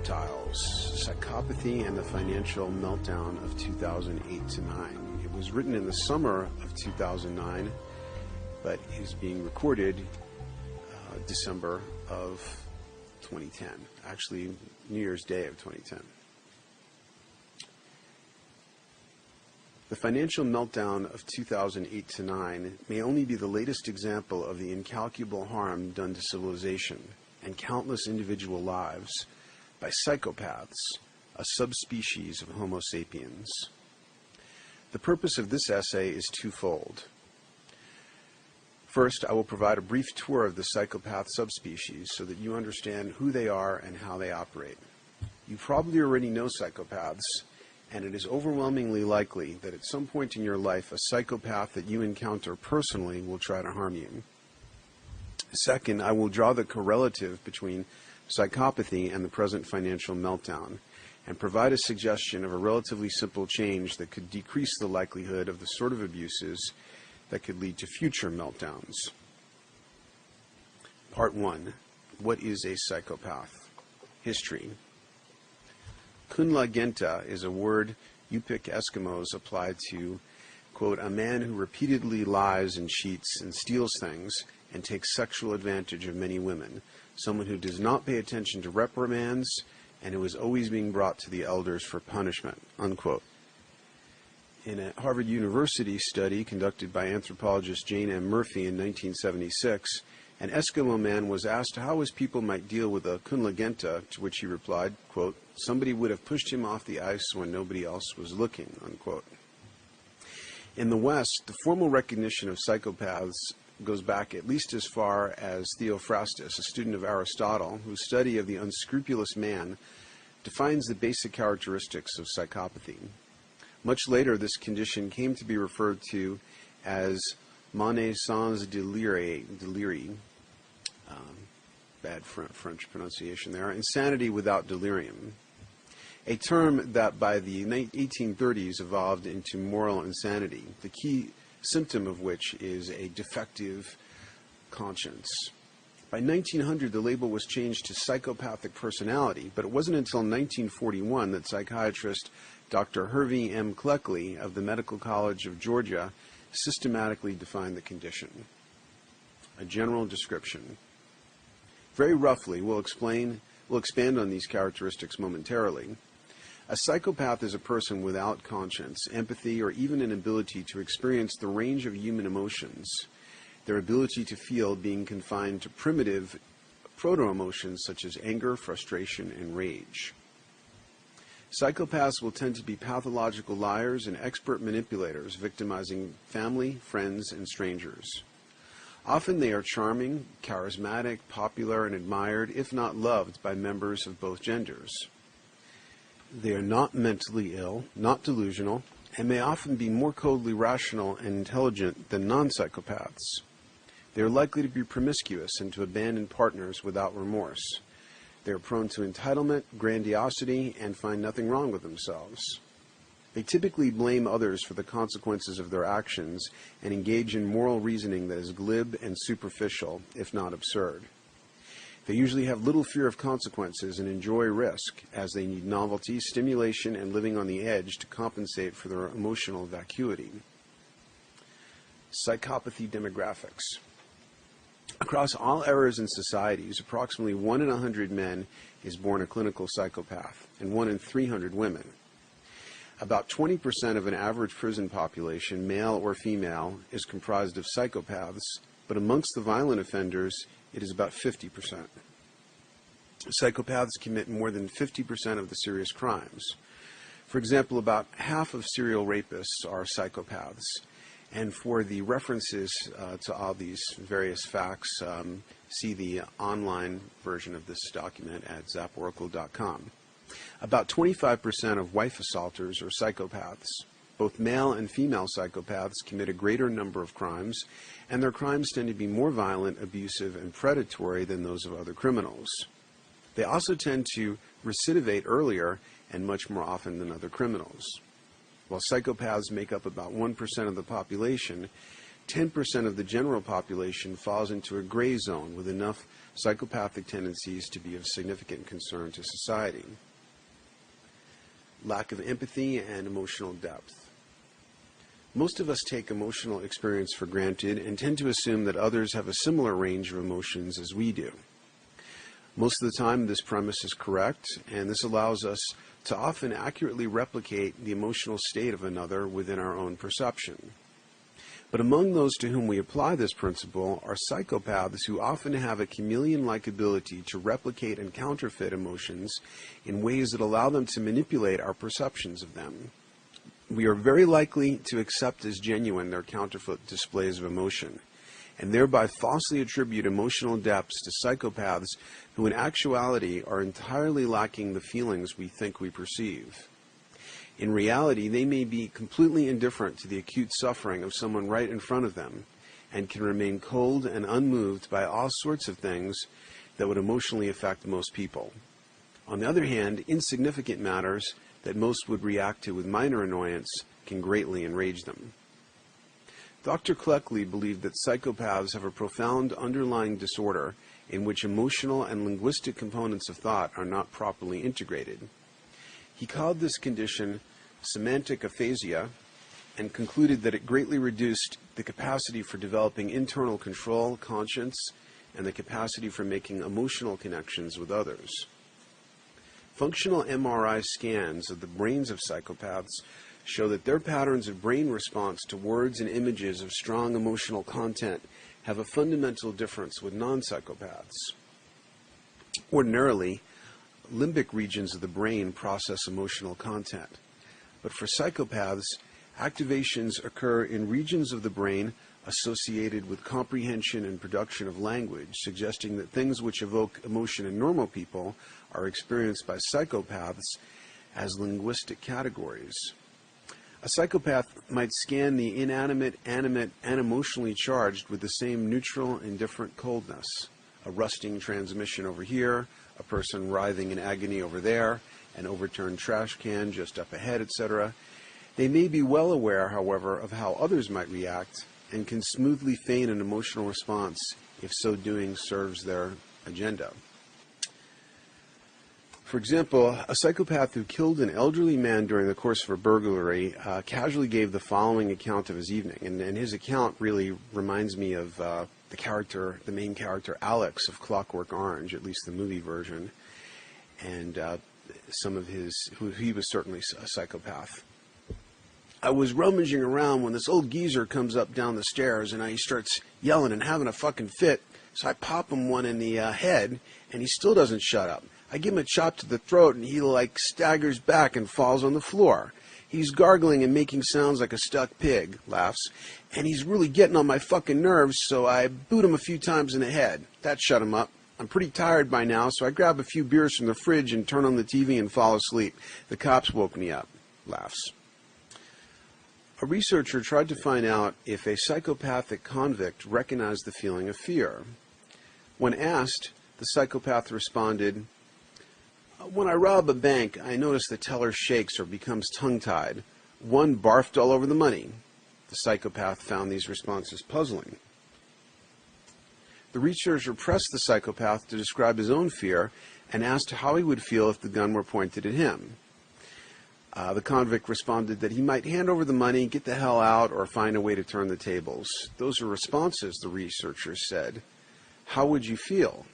reptiles, psychopathy, and the financial meltdown of 2008 to 9. It was written in the summer of 2009, but is being recorded uh, December of 2010, actually, New Year's Day of 2010. The financial meltdown of 2008 to 9 may only be the latest example of the incalculable harm done to civilization and countless individual lives by psychopaths, a subspecies of Homo sapiens. The purpose of this essay is twofold. First, I will provide a brief tour of the psychopath subspecies so that you understand who they are and how they operate. You probably already know psychopaths and it is overwhelmingly likely that at some point in your life, a psychopath that you encounter personally will try to harm you. Second, I will draw the correlative between psychopathy and the present financial meltdown and provide a suggestion of a relatively simple change that could decrease the likelihood of the sort of abuses that could lead to future meltdowns. Part 1 What is a psychopath? History. Kunlagenta is a word Yupik Eskimos apply to, quote, a man who repeatedly lies and cheats and steals things and takes sexual advantage of many women, someone who does not pay attention to reprimands and who is always being brought to the elders for punishment, unquote. In a Harvard University study conducted by anthropologist Jane M. Murphy in 1976, an Eskimo man was asked how his people might deal with a kunlagenta, to which he replied, quote, somebody would have pushed him off the ice when nobody else was looking, unquote. In the West, the formal recognition of psychopaths goes back at least as far as Theophrastus, a student of Aristotle, whose study of the unscrupulous man defines the basic characteristics of psychopathy. Much later, this condition came to be referred to as manie sans délire, deliri, um, bad French pronunciation there, insanity without delirium, a term that by the 1830s evolved into moral insanity, the key symptom of which is a defective conscience. By 1900, the label was changed to psychopathic personality, but it wasn't until 1941 that psychiatrist Dr. Hervey M. Cleckley of the Medical College of Georgia systematically defined the condition. A general description. Very roughly, we'll explain, we'll expand on these characteristics momentarily. A psychopath is a person without conscience, empathy, or even an ability to experience the range of human emotions, their ability to feel being confined to primitive proto emotions such as anger, frustration, and rage. Psychopaths will tend to be pathological liars and expert manipulators, victimizing family, friends, and strangers. Often they are charming, charismatic, popular, and admired, if not loved, by members of both genders. They are not mentally ill, not delusional, and may often be more coldly rational and intelligent than non psychopaths. They are likely to be promiscuous and to abandon partners without remorse. They are prone to entitlement, grandiosity, and find nothing wrong with themselves. They typically blame others for the consequences of their actions and engage in moral reasoning that is glib and superficial, if not absurd. They usually have little fear of consequences and enjoy risk, as they need novelty, stimulation, and living on the edge to compensate for their emotional vacuity. Psychopathy demographics. Across all eras and societies, approximately 1 in 100 men is born a clinical psychopath, and 1 in 300 women. About 20% of an average prison population, male or female, is comprised of psychopaths, but amongst the violent offenders, it is about 50%. Psychopaths commit more than 50% of the serious crimes. For example, about half of serial rapists are psychopaths, and for the references uh, to all these various facts, um, see the online version of this document at zaporacle.com. About 25% of wife assaulters are psychopaths. Both male and female psychopaths commit a greater number of crimes, and their crimes tend to be more violent, abusive, and predatory than those of other criminals. They also tend to recidivate earlier and much more often than other criminals. While psychopaths make up about 1% of the population, 10% of the general population falls into a gray zone with enough psychopathic tendencies to be of significant concern to society. Lack of empathy and emotional depth. Most of us take emotional experience for granted and tend to assume that others have a similar range of emotions as we do. Most of the time, this premise is correct, and this allows us to often accurately replicate the emotional state of another within our own perception. But among those to whom we apply this principle are psychopaths who often have a chameleon like ability to replicate and counterfeit emotions in ways that allow them to manipulate our perceptions of them we are very likely to accept as genuine their counterfeit displays of emotion, and thereby falsely attribute emotional depths to psychopaths who in actuality are entirely lacking the feelings we think we perceive. In reality, they may be completely indifferent to the acute suffering of someone right in front of them, and can remain cold and unmoved by all sorts of things that would emotionally affect most people. On the other hand, insignificant matters that most would react to with minor annoyance can greatly enrage them. Dr. Cleckley believed that psychopaths have a profound underlying disorder in which emotional and linguistic components of thought are not properly integrated. He called this condition semantic aphasia and concluded that it greatly reduced the capacity for developing internal control, conscience, and the capacity for making emotional connections with others. Functional MRI scans of the brains of psychopaths show that their patterns of brain response to words and images of strong emotional content have a fundamental difference with non psychopaths. Ordinarily, limbic regions of the brain process emotional content, but for psychopaths, activations occur in regions of the brain associated with comprehension and production of language, suggesting that things which evoke emotion in normal people are experienced by psychopaths as linguistic categories. A psychopath might scan the inanimate, animate, and emotionally charged with the same neutral, indifferent coldness. A rusting transmission over here, a person writhing in agony over there, an overturned trash can just up ahead, etc. They may be well aware, however, of how others might react and can smoothly feign an emotional response if so doing serves their agenda. For example, a psychopath who killed an elderly man during the course of a burglary uh, casually gave the following account of his evening. And, and his account really reminds me of uh, the character, the main character, Alex of Clockwork Orange, at least the movie version. And uh, some of his, who he was certainly a psychopath. I was rummaging around when this old geezer comes up down the stairs and he starts yelling and having a fucking fit. So I pop him one in the uh, head and he still doesn't shut up. I give him a chop to the throat and he like staggers back and falls on the floor. He's gargling and making sounds like a stuck pig, laughs, and he's really getting on my fucking nerves, so I boot him a few times in the head. That shut him up. I'm pretty tired by now, so I grab a few beers from the fridge and turn on the TV and fall asleep. The cops woke me up, laughs. A researcher tried to find out if a psychopathic convict recognized the feeling of fear. When asked, the psychopath responded, when I rob a bank, I notice the teller shakes or becomes tongue tied. One barfed all over the money. The psychopath found these responses puzzling. The researcher pressed the psychopath to describe his own fear and asked how he would feel if the gun were pointed at him. Uh, the convict responded that he might hand over the money, get the hell out, or find a way to turn the tables. Those are responses, the researcher said. How would you feel?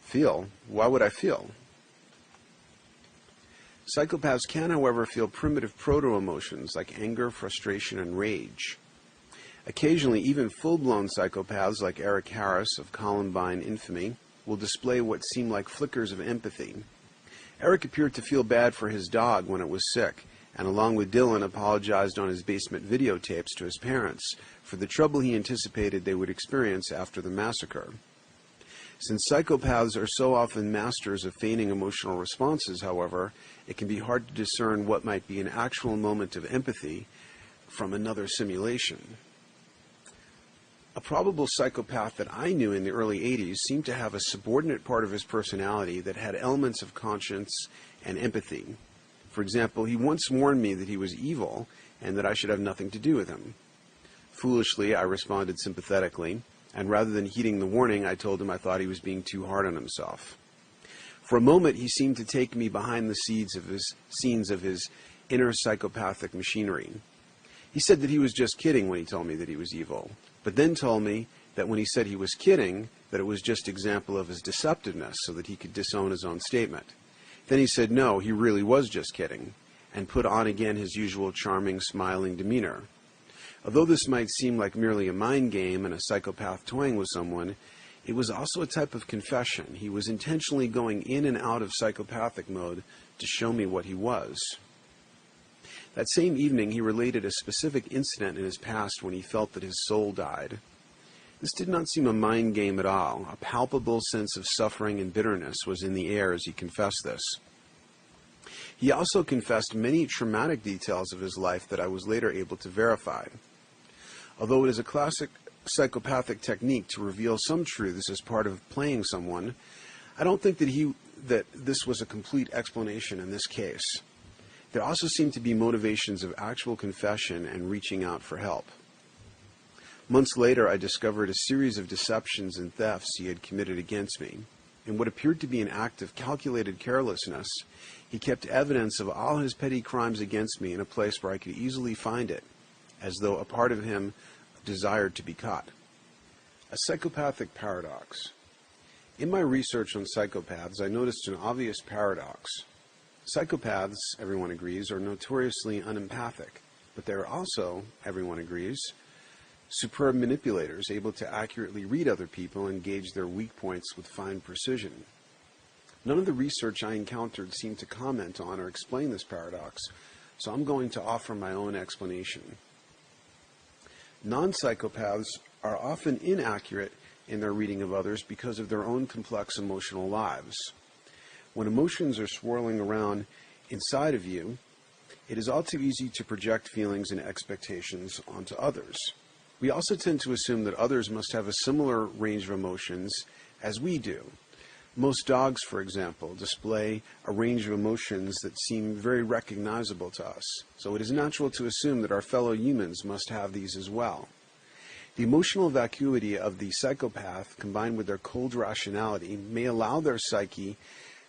Feel? Why would I feel? Psychopaths can, however, feel primitive proto emotions like anger, frustration, and rage. Occasionally, even full blown psychopaths like Eric Harris of Columbine infamy will display what seem like flickers of empathy. Eric appeared to feel bad for his dog when it was sick, and along with Dylan apologized on his basement videotapes to his parents for the trouble he anticipated they would experience after the massacre. Since psychopaths are so often masters of feigning emotional responses, however, it can be hard to discern what might be an actual moment of empathy from another simulation. A probable psychopath that I knew in the early 80s seemed to have a subordinate part of his personality that had elements of conscience and empathy. For example, he once warned me that he was evil and that I should have nothing to do with him. Foolishly, I responded sympathetically, and rather than heeding the warning, I told him I thought he was being too hard on himself. For a moment, he seemed to take me behind the scenes of his, scenes of his inner psychopathic machinery. He said that he was just kidding when he told me that he was evil, but then told me that when he said he was kidding, that it was just example of his deceptiveness so that he could disown his own statement. Then he said no, he really was just kidding, and put on again his usual charming, smiling demeanor. Although this might seem like merely a mind game and a psychopath toying with someone, it was also a type of confession. He was intentionally going in and out of psychopathic mode to show me what he was. That same evening, he related a specific incident in his past when he felt that his soul died. This did not seem a mind game at all. A palpable sense of suffering and bitterness was in the air as he confessed this. He also confessed many traumatic details of his life that I was later able to verify. Although it is a classic psychopathic technique to reveal some truths as part of playing someone, I don't think that he that this was a complete explanation in this case. There also seemed to be motivations of actual confession and reaching out for help. Months later, I discovered a series of deceptions and thefts he had committed against me. In what appeared to be an act of calculated carelessness, he kept evidence of all his petty crimes against me in a place where I could easily find it, as though a part of him desired to be caught. A psychopathic paradox. In my research on psychopaths, I noticed an obvious paradox. Psychopaths, everyone agrees, are notoriously unempathic, but they are also, everyone agrees, superb manipulators able to accurately read other people and gauge their weak points with fine precision. None of the research I encountered seemed to comment on or explain this paradox, so I'm going to offer my own explanation. Non psychopaths are often inaccurate in their reading of others because of their own complex emotional lives. When emotions are swirling around inside of you, it is all too easy to project feelings and expectations onto others. We also tend to assume that others must have a similar range of emotions as we do. Most dogs, for example, display a range of emotions that seem very recognizable to us, so it is natural to assume that our fellow humans must have these as well. The emotional vacuity of the psychopath, combined with their cold rationality, may allow their psyche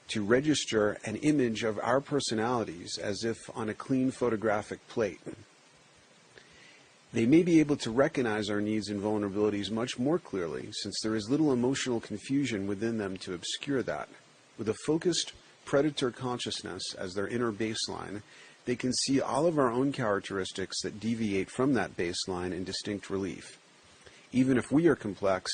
to register an image of our personalities as if on a clean photographic plate. They may be able to recognize our needs and vulnerabilities much more clearly, since there is little emotional confusion within them to obscure that. With a focused predator consciousness as their inner baseline, they can see all of our own characteristics that deviate from that baseline in distinct relief. Even if we are complex,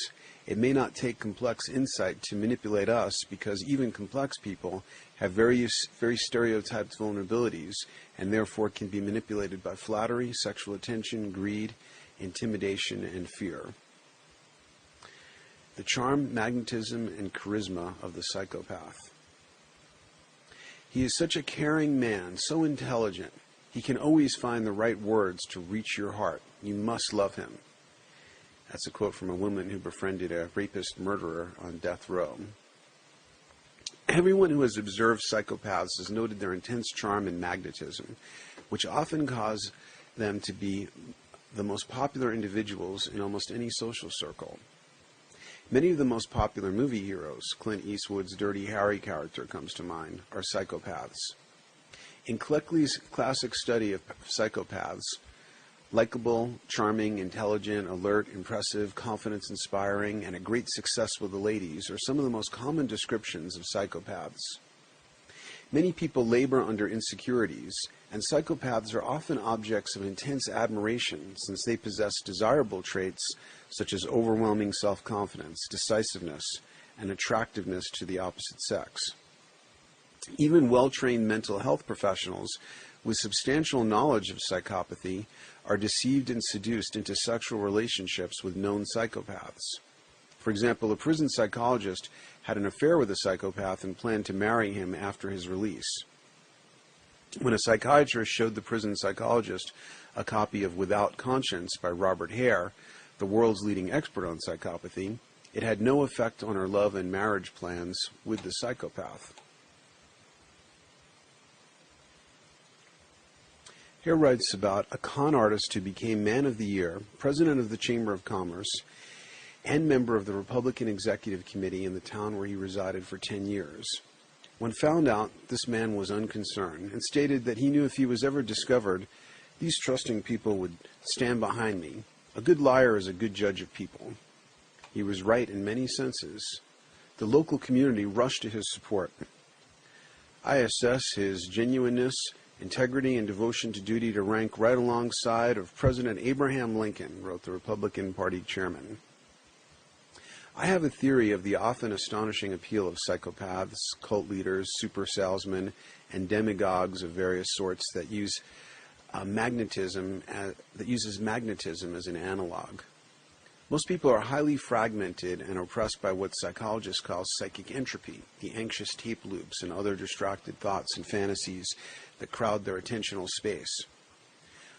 it may not take complex insight to manipulate us because even complex people have various, very stereotyped vulnerabilities and therefore can be manipulated by flattery, sexual attention, greed, intimidation, and fear. The charm, magnetism, and charisma of the psychopath. He is such a caring man, so intelligent. He can always find the right words to reach your heart. You must love him. That's a quote from a woman who befriended a rapist murderer on death row. Everyone who has observed psychopaths has noted their intense charm and magnetism, which often cause them to be the most popular individuals in almost any social circle. Many of the most popular movie heroes, Clint Eastwood's Dirty Harry character comes to mind, are psychopaths. In Cleckley's classic study of psychopaths, likable, charming, intelligent, alert, impressive, confidence inspiring, and a great success with the ladies are some of the most common descriptions of psychopaths. Many people labor under insecurities, and psychopaths are often objects of intense admiration since they possess desirable traits such as overwhelming self confidence, decisiveness, and attractiveness to the opposite sex. Even well trained mental health professionals with substantial knowledge of psychopathy are deceived and seduced into sexual relationships with known psychopaths. For example, a prison psychologist had an affair with a psychopath and planned to marry him after his release. When a psychiatrist showed the prison psychologist a copy of Without Conscience by Robert Hare, the world's leading expert on psychopathy, it had no effect on her love and marriage plans with the psychopath. Hare writes about a con artist who became Man of the Year, president of the Chamber of Commerce, and member of the Republican Executive Committee in the town where he resided for 10 years. When found out, this man was unconcerned and stated that he knew if he was ever discovered, these trusting people would stand behind me. A good liar is a good judge of people. He was right in many senses. The local community rushed to his support. I assess his genuineness integrity and devotion to duty to rank right alongside of President Abraham Lincoln, wrote the Republican Party chairman. I have a theory of the often astonishing appeal of psychopaths, cult leaders, super salesmen, and demagogues of various sorts that use uh, magnetism as, that uses magnetism as an analog. Most people are highly fragmented and oppressed by what psychologists call psychic entropy, the anxious tape loops and other distracted thoughts and fantasies that crowd their attentional space.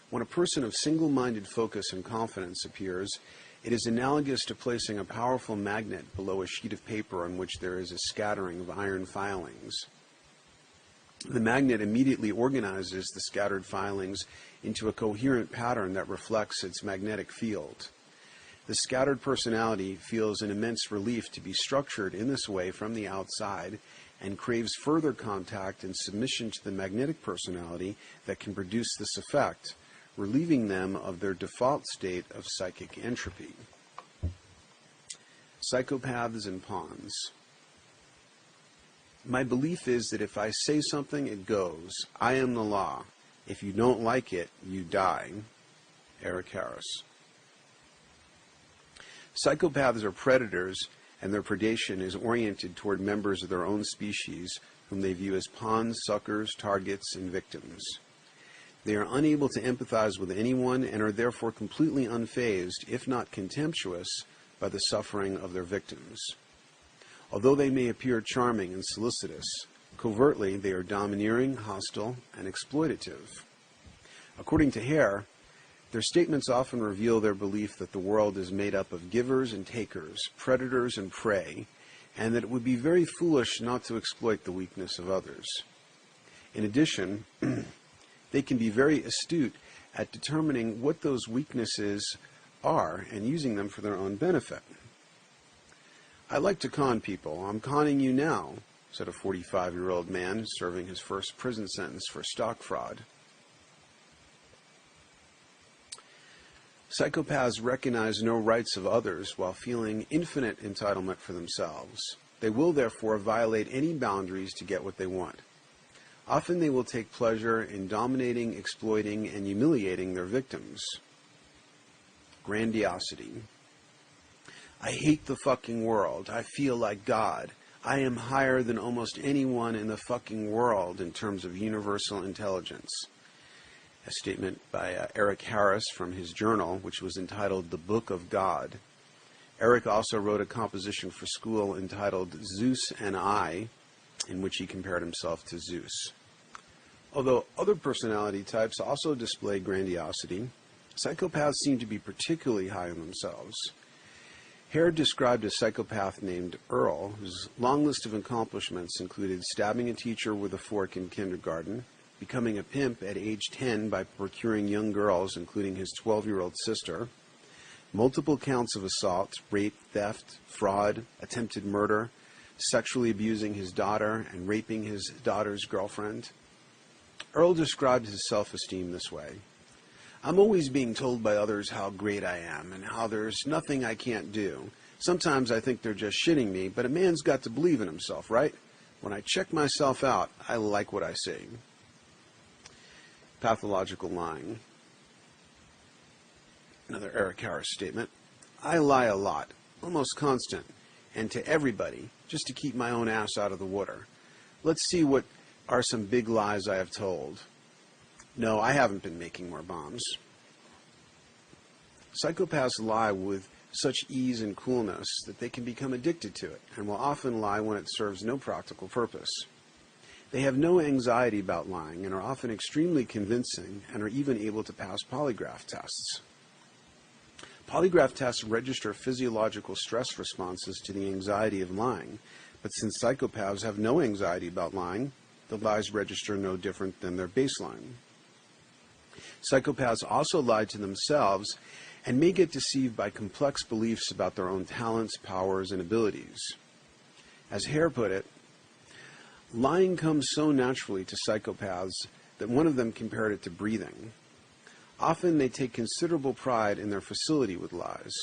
When a person of single minded focus and confidence appears, it is analogous to placing a powerful magnet below a sheet of paper on which there is a scattering of iron filings. The magnet immediately organizes the scattered filings into a coherent pattern that reflects its magnetic field. The scattered personality feels an immense relief to be structured in this way from the outside and craves further contact and submission to the magnetic personality that can produce this effect, relieving them of their default state of psychic entropy. Psychopaths and pawns. My belief is that if I say something, it goes. I am the law. If you don't like it, you die. Eric Harris. Psychopaths are predators, and their predation is oriented toward members of their own species whom they view as pawns, suckers, targets, and victims. They are unable to empathize with anyone and are therefore completely unfazed, if not contemptuous, by the suffering of their victims. Although they may appear charming and solicitous, covertly they are domineering, hostile, and exploitative. According to Hare, their statements often reveal their belief that the world is made up of givers and takers, predators and prey, and that it would be very foolish not to exploit the weakness of others. In addition, they can be very astute at determining what those weaknesses are and using them for their own benefit. I like to con people. I'm conning you now, said a 45 year old man serving his first prison sentence for stock fraud. Psychopaths recognize no rights of others while feeling infinite entitlement for themselves. They will therefore violate any boundaries to get what they want. Often they will take pleasure in dominating, exploiting, and humiliating their victims. Grandiosity. I hate the fucking world. I feel like God. I am higher than almost anyone in the fucking world in terms of universal intelligence a statement by uh, Eric Harris from his journal, which was entitled The Book of God. Eric also wrote a composition for school entitled Zeus and I, in which he compared himself to Zeus. Although other personality types also display grandiosity, psychopaths seem to be particularly high on themselves. Hare described a psychopath named Earl, whose long list of accomplishments included stabbing a teacher with a fork in kindergarten, becoming a pimp at age 10 by procuring young girls, including his 12 year old sister, multiple counts of assault, rape, theft, fraud, attempted murder, sexually abusing his daughter, and raping his daughter's girlfriend. Earl described his self esteem this way I'm always being told by others how great I am and how there's nothing I can't do. Sometimes I think they're just shitting me, but a man's got to believe in himself, right? When I check myself out, I like what I see pathological lying. Another Eric Harris statement. I lie a lot, almost constant, and to everybody, just to keep my own ass out of the water. Let's see what are some big lies I have told. No, I haven't been making more bombs. Psychopaths lie with such ease and coolness that they can become addicted to it and will often lie when it serves no practical purpose. They have no anxiety about lying and are often extremely convincing and are even able to pass polygraph tests. Polygraph tests register physiological stress responses to the anxiety of lying, but since psychopaths have no anxiety about lying, the lies register no different than their baseline. Psychopaths also lie to themselves and may get deceived by complex beliefs about their own talents, powers, and abilities. As Hare put it, lying comes so naturally to psychopaths that one of them compared it to breathing. Often they take considerable pride in their facility with lies.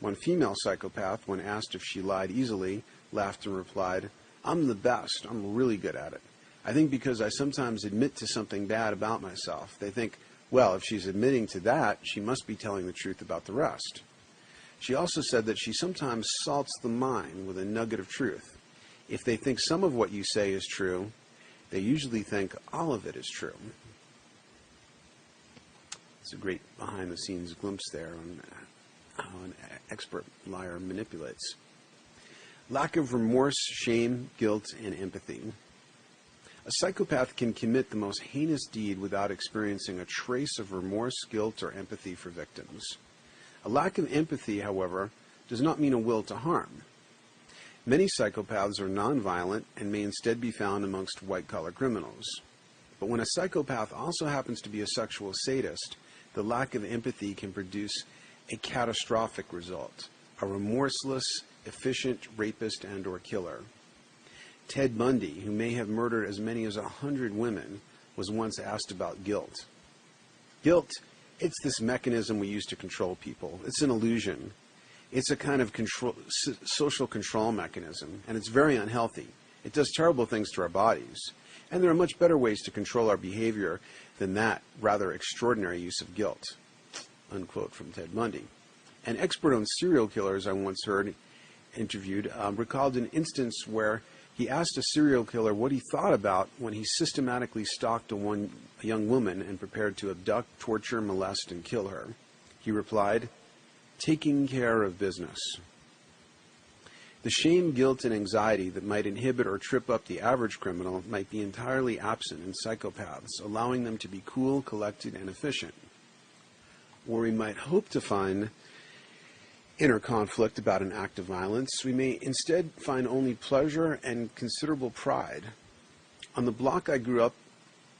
One female psychopath, when asked if she lied easily, laughed and replied, I'm the best. I'm really good at it. I think because I sometimes admit to something bad about myself. They think, well, if she's admitting to that, she must be telling the truth about the rest. She also said that she sometimes salts the mind with a nugget of truth. If they think some of what you say is true, they usually think all of it is true. It's a great behind the scenes glimpse there on how an expert liar manipulates. Lack of remorse, shame, guilt, and empathy. A psychopath can commit the most heinous deed without experiencing a trace of remorse, guilt, or empathy for victims. A lack of empathy, however, does not mean a will to harm. Many psychopaths are nonviolent and may instead be found amongst white collar criminals. But when a psychopath also happens to be a sexual sadist, the lack of empathy can produce a catastrophic result a remorseless, efficient rapist and or killer. Ted Bundy, who may have murdered as many as a hundred women, was once asked about guilt. Guilt, it's this mechanism we use to control people. It's an illusion. It's a kind of control, social control mechanism, and it's very unhealthy. It does terrible things to our bodies. And there are much better ways to control our behavior than that rather extraordinary use of guilt. Unquote from Ted Bundy. An expert on serial killers I once heard interviewed um, recalled an instance where he asked a serial killer what he thought about when he systematically stalked a, one, a young woman and prepared to abduct, torture, molest, and kill her. He replied, taking care of business. The shame, guilt, and anxiety that might inhibit or trip up the average criminal might be entirely absent in psychopaths, allowing them to be cool, collected, and efficient. Where we might hope to find inner conflict about an act of violence, we may instead find only pleasure and considerable pride. On the block I grew up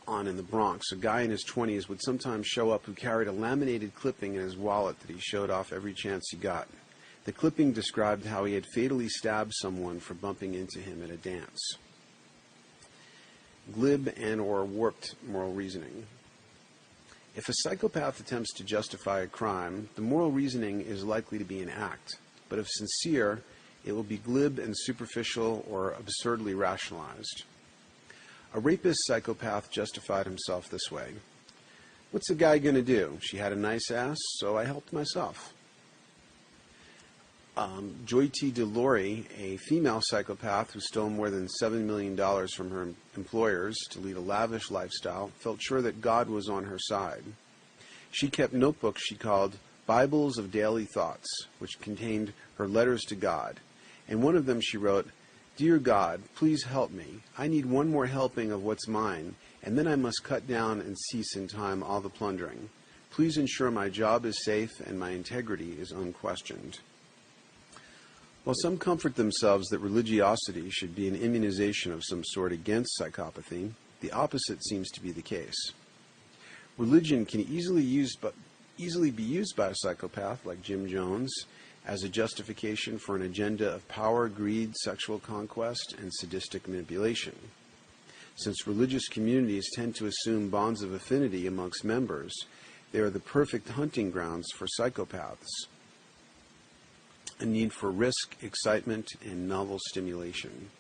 on in the Bronx, a guy in his 20s would sometimes show up who carried a laminated clipping in his wallet that he showed off every chance he got. The clipping described how he had fatally stabbed someone for bumping into him at a dance. Glib and or warped moral reasoning. If a psychopath attempts to justify a crime, the moral reasoning is likely to be an act. But if sincere, it will be glib and superficial or absurdly rationalized. A rapist psychopath justified himself this way. What's a guy going to do? She had a nice ass, so I helped myself um, Joyti De-Laurey, a female psychopath who stole more than $7 million from her employers to lead a lavish lifestyle, felt sure that God was on her side. She kept notebooks she called Bibles of Daily Thoughts, which contained her letters to God. In one of them she wrote, Dear God, please help me. I need one more helping of what's mine, and then I must cut down and cease in time all the plundering. Please ensure my job is safe and my integrity is unquestioned. While some comfort themselves that religiosity should be an immunization of some sort against psychopathy, the opposite seems to be the case. Religion can easily, use, but easily be used by a psychopath like Jim Jones as a justification for an agenda of power, greed, sexual conquest, and sadistic manipulation. Since religious communities tend to assume bonds of affinity amongst members, they are the perfect hunting grounds for psychopaths a need for risk, excitement, and novel stimulation.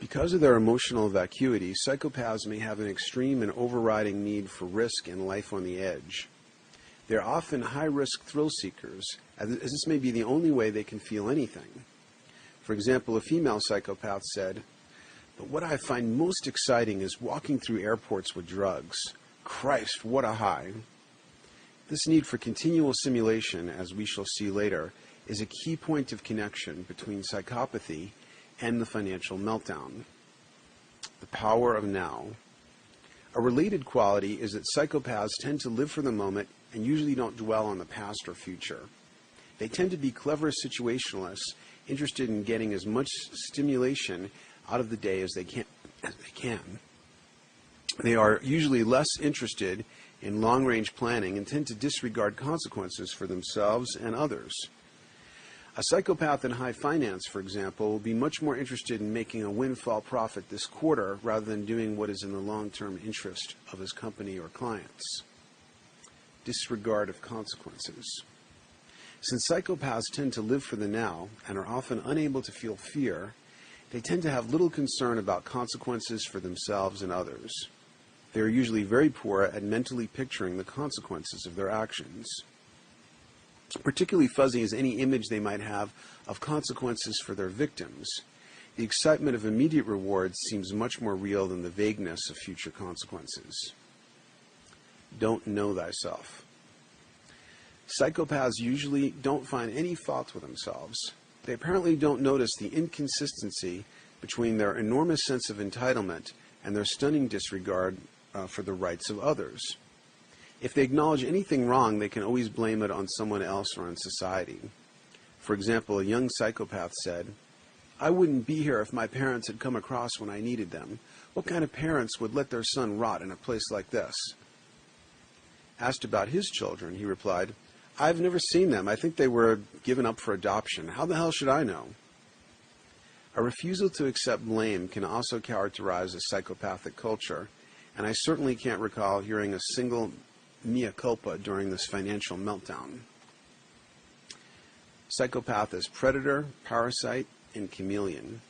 Because of their emotional vacuity, psychopaths may have an extreme and overriding need for risk and life on the edge. They're often high risk thrill seekers, as this may be the only way they can feel anything. For example, a female psychopath said, But what I find most exciting is walking through airports with drugs. Christ, what a high! This need for continual simulation, as we shall see later, is a key point of connection between psychopathy and the financial meltdown. The power of now. A related quality is that psychopaths tend to live for the moment and usually don't dwell on the past or future. They tend to be clever situationalists, interested in getting as much stimulation out of the day as they can. As they, can. they are usually less interested in long range planning and tend to disregard consequences for themselves and others. A psychopath in high finance, for example, will be much more interested in making a windfall profit this quarter rather than doing what is in the long term interest of his company or clients. Disregard of consequences. Since psychopaths tend to live for the now and are often unable to feel fear, they tend to have little concern about consequences for themselves and others. They are usually very poor at mentally picturing the consequences of their actions. Particularly fuzzy is any image they might have of consequences for their victims. The excitement of immediate rewards seems much more real than the vagueness of future consequences. Don't know thyself. Psychopaths usually don't find any fault with themselves. They apparently don't notice the inconsistency between their enormous sense of entitlement and their stunning disregard uh, for the rights of others. If they acknowledge anything wrong, they can always blame it on someone else or on society. For example, a young psychopath said, I wouldn't be here if my parents had come across when I needed them. What kind of parents would let their son rot in a place like this? Asked about his children, he replied, I've never seen them. I think they were given up for adoption. How the hell should I know? A refusal to accept blame can also characterize a psychopathic culture, and I certainly can't recall hearing a single mea culpa during this financial meltdown. Psychopath is predator, parasite, and chameleon.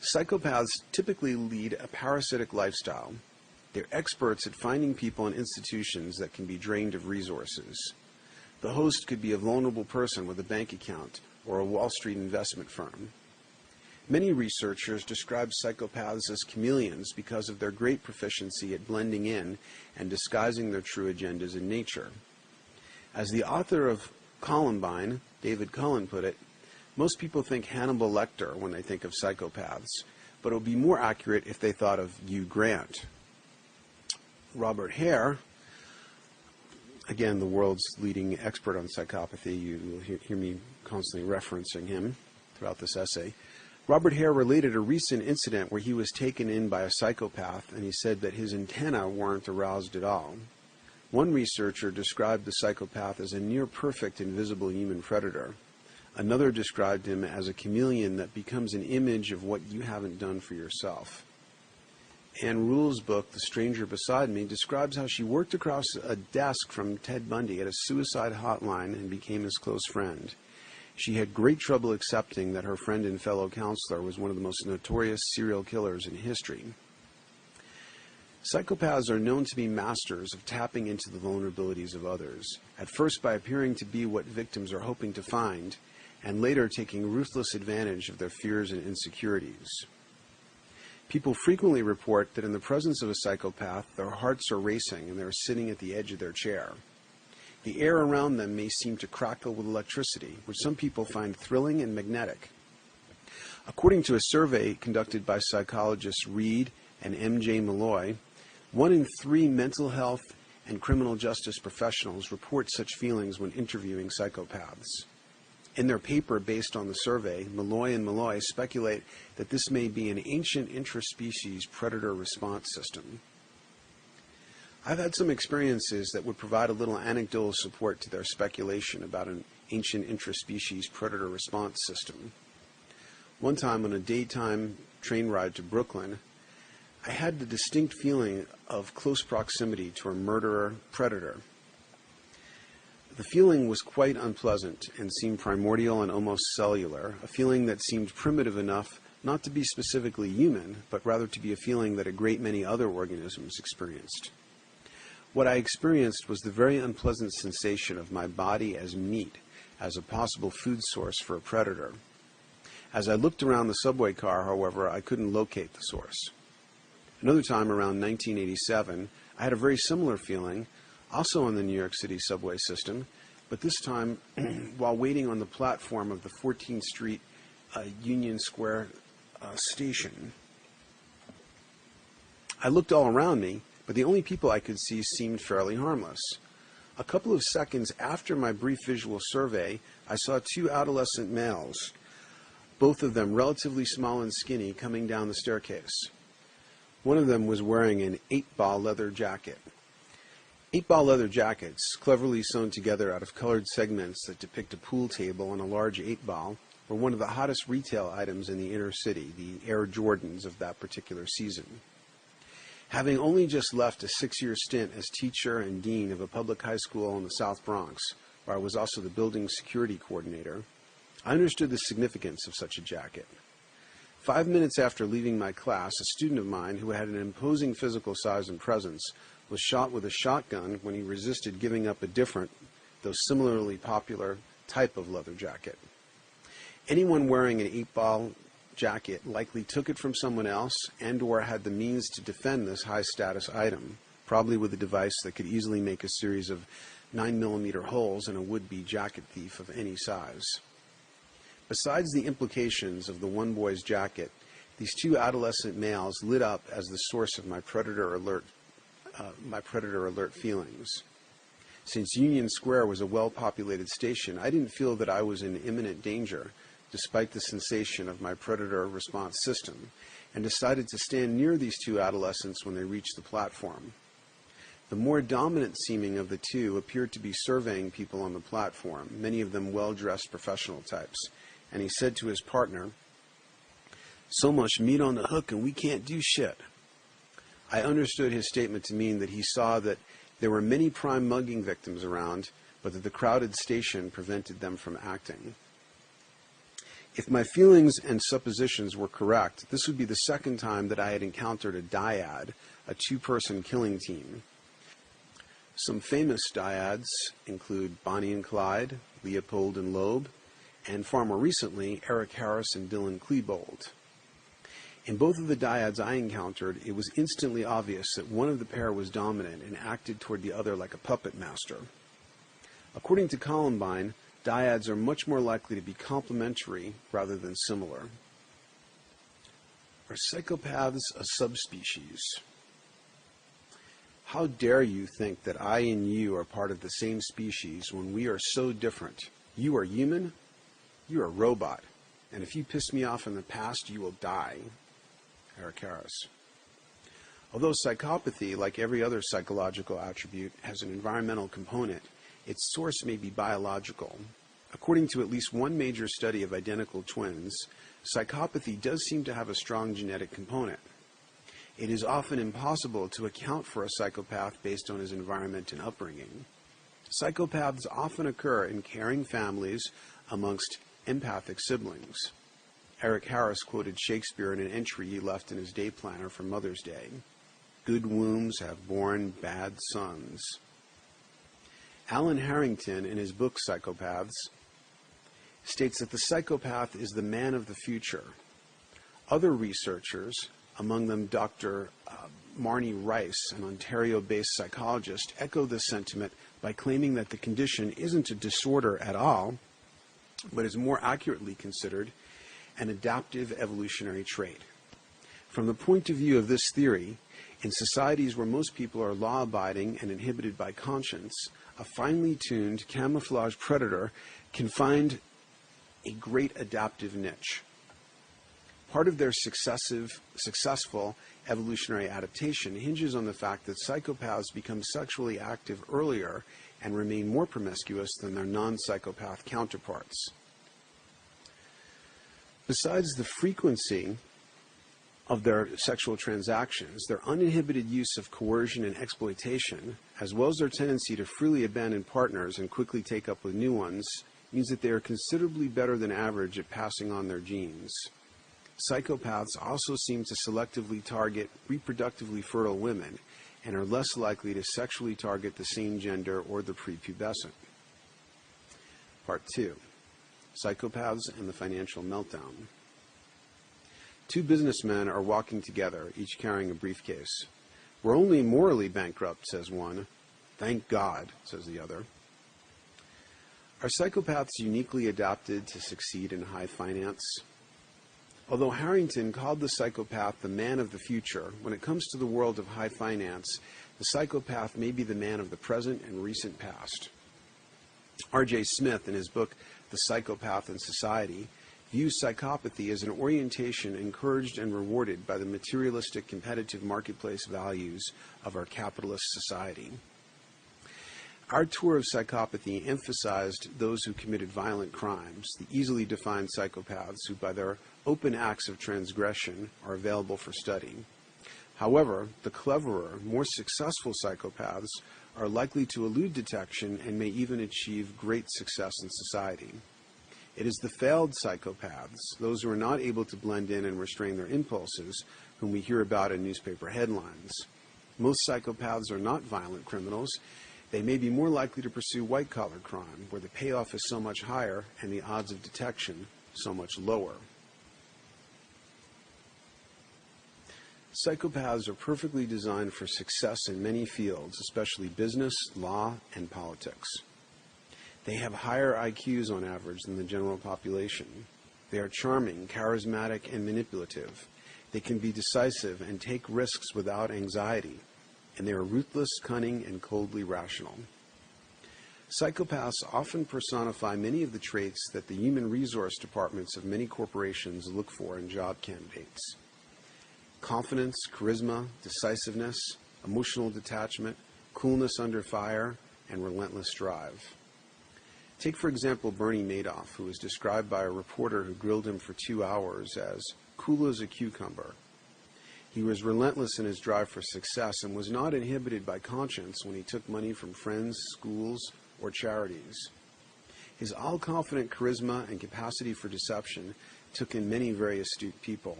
Psychopaths typically lead a parasitic lifestyle. They're experts at finding people and institutions that can be drained of resources. The host could be a vulnerable person with a bank account or a Wall Street investment firm. Many researchers describe psychopaths as chameleons because of their great proficiency at blending in and disguising their true agendas in nature. As the author of Columbine, David Cullen, put it, most people think Hannibal Lecter when they think of psychopaths, but it would be more accurate if they thought of Hugh Grant. Robert Hare, again, the world's leading expert on psychopathy, you will hear, hear me constantly referencing him throughout this essay. Robert Hare related a recent incident where he was taken in by a psychopath and he said that his antennae weren't aroused at all. One researcher described the psychopath as a near perfect invisible human predator. Another described him as a chameleon that becomes an image of what you haven't done for yourself. Ann Rule's book, The Stranger Beside Me, describes how she worked across a desk from Ted Bundy at a suicide hotline and became his close friend. She had great trouble accepting that her friend and fellow counselor was one of the most notorious serial killers in history. Psychopaths are known to be masters of tapping into the vulnerabilities of others, at first by appearing to be what victims are hoping to find, and later taking ruthless advantage of their fears and insecurities. People frequently report that in the presence of a psychopath, their hearts are racing and they're sitting at the edge of their chair. The air around them may seem to crackle with electricity, which some people find thrilling and magnetic. According to a survey conducted by psychologists Reid and M.J. Meloy, one in three mental health and criminal justice professionals report such feelings when interviewing psychopaths. In their paper based on the survey, Meloy and Meloy speculate that this may be an ancient interspecies predator response system. I've had some experiences that would provide a little anecdotal support to their speculation about an ancient intraspecies predator response system. One time on a daytime train ride to Brooklyn, I had the distinct feeling of close proximity to a murderer predator. The feeling was quite unpleasant and seemed primordial and almost cellular, a feeling that seemed primitive enough not to be specifically human, but rather to be a feeling that a great many other organisms experienced. What I experienced was the very unpleasant sensation of my body as meat, as a possible food source for a predator. As I looked around the subway car, however, I couldn't locate the source. Another time around 1987, I had a very similar feeling, also on the New York City subway system, but this time while waiting on the platform of the 14th Street uh, Union Square uh, station. I looked all around me but the only people I could see seemed fairly harmless. A couple of seconds after my brief visual survey, I saw two adolescent males, both of them relatively small and skinny, coming down the staircase. One of them was wearing an eight ball leather jacket. Eight-ball leather jackets, cleverly sewn together out of colored segments that depict a pool table and a large eight-ball, were one of the hottest retail items in the inner city, the Air Jordans of that particular season. Having only just left a six-year stint as teacher and dean of a public high school in the South Bronx, where I was also the building security coordinator, I understood the significance of such a jacket. Five minutes after leaving my class, a student of mine who had an imposing physical size and presence was shot with a shotgun when he resisted giving up a different, though similarly popular, type of leather jacket. Anyone wearing an eight-ball jacket likely took it from someone else and or had the means to defend this high-status item, probably with a device that could easily make a series of 9 millimeter holes in a would-be jacket thief of any size. Besides the implications of the one boy's jacket, these two adolescent males lit up as the source of my predator alert uh, my predator alert feelings. Since Union Square was a well populated station, I didn't feel that I was in imminent danger, despite the sensation of my predator response system, and decided to stand near these two adolescents when they reached the platform. The more dominant seeming of the two appeared to be surveying people on the platform, many of them well dressed professional types, and he said to his partner, So much meat on the hook and we can't do shit. I understood his statement to mean that he saw that there were many prime mugging victims around, but that the crowded station prevented them from acting. If my feelings and suppositions were correct, this would be the second time that I had encountered a dyad, a two person killing team. Some famous dyads include Bonnie and Clyde, Leopold and Loeb, and far more recently, Eric Harris and Dylan Klebold. In both of the dyads I encountered, it was instantly obvious that one of the pair was dominant and acted toward the other like a puppet master. According to Columbine, dyads are much more likely to be complementary rather than similar. Are psychopaths a subspecies? How dare you think that I and you are part of the same species when we are so different? You are human, you are a robot, and if you piss me off in the past, you will die. Although psychopathy, like every other psychological attribute, has an environmental component, its source may be biological. According to at least one major study of identical twins, psychopathy does seem to have a strong genetic component. It is often impossible to account for a psychopath based on his environment and upbringing. Psychopaths often occur in caring families amongst empathic siblings. Eric Harris quoted Shakespeare in an entry he left in his day planner for Mother's Day. Good wombs have borne bad sons. Alan Harrington, in his book Psychopaths, states that the psychopath is the man of the future. Other researchers, among them Dr. Uh, Marnie Rice, an Ontario based psychologist, echo this sentiment by claiming that the condition isn't a disorder at all, but is more accurately considered an adaptive evolutionary trait. From the point of view of this theory, in societies where most people are law abiding and inhibited by conscience, a finely tuned camouflage predator can find a great adaptive niche. Part of their successive, successful evolutionary adaptation hinges on the fact that psychopaths become sexually active earlier and remain more promiscuous than their non psychopath counterparts. Besides the frequency of their sexual transactions, their uninhibited use of coercion and exploitation, as well as their tendency to freely abandon partners and quickly take up with new ones, means that they are considerably better than average at passing on their genes. Psychopaths also seem to selectively target reproductively fertile women and are less likely to sexually target the same gender or the prepubescent. Part 2 Psychopaths and the Financial Meltdown. Two businessmen are walking together, each carrying a briefcase. We're only morally bankrupt, says one. Thank God, says the other. Are psychopaths uniquely adapted to succeed in high finance? Although Harrington called the psychopath the man of the future, when it comes to the world of high finance, the psychopath may be the man of the present and recent past. R.J. Smith, in his book the psychopath in society, views psychopathy as an orientation encouraged and rewarded by the materialistic competitive marketplace values of our capitalist society. Our tour of psychopathy emphasized those who committed violent crimes, the easily defined psychopaths who, by their open acts of transgression, are available for study. However, the cleverer, more successful psychopaths are likely to elude detection and may even achieve great success in society. It is the failed psychopaths, those who are not able to blend in and restrain their impulses, whom we hear about in newspaper headlines. Most psychopaths are not violent criminals. They may be more likely to pursue white collar crime, where the payoff is so much higher and the odds of detection so much lower. Psychopaths are perfectly designed for success in many fields, especially business, law, and politics. They have higher IQs on average than the general population. They are charming, charismatic, and manipulative. They can be decisive and take risks without anxiety. And they are ruthless, cunning, and coldly rational. Psychopaths often personify many of the traits that the human resource departments of many corporations look for in job candidates confidence, charisma, decisiveness, emotional detachment, coolness under fire, and relentless drive. Take, for example, Bernie Madoff, who was described by a reporter who grilled him for two hours as cool as a cucumber. He was relentless in his drive for success and was not inhibited by conscience when he took money from friends, schools, or charities. His all confident charisma and capacity for deception took in many very astute people.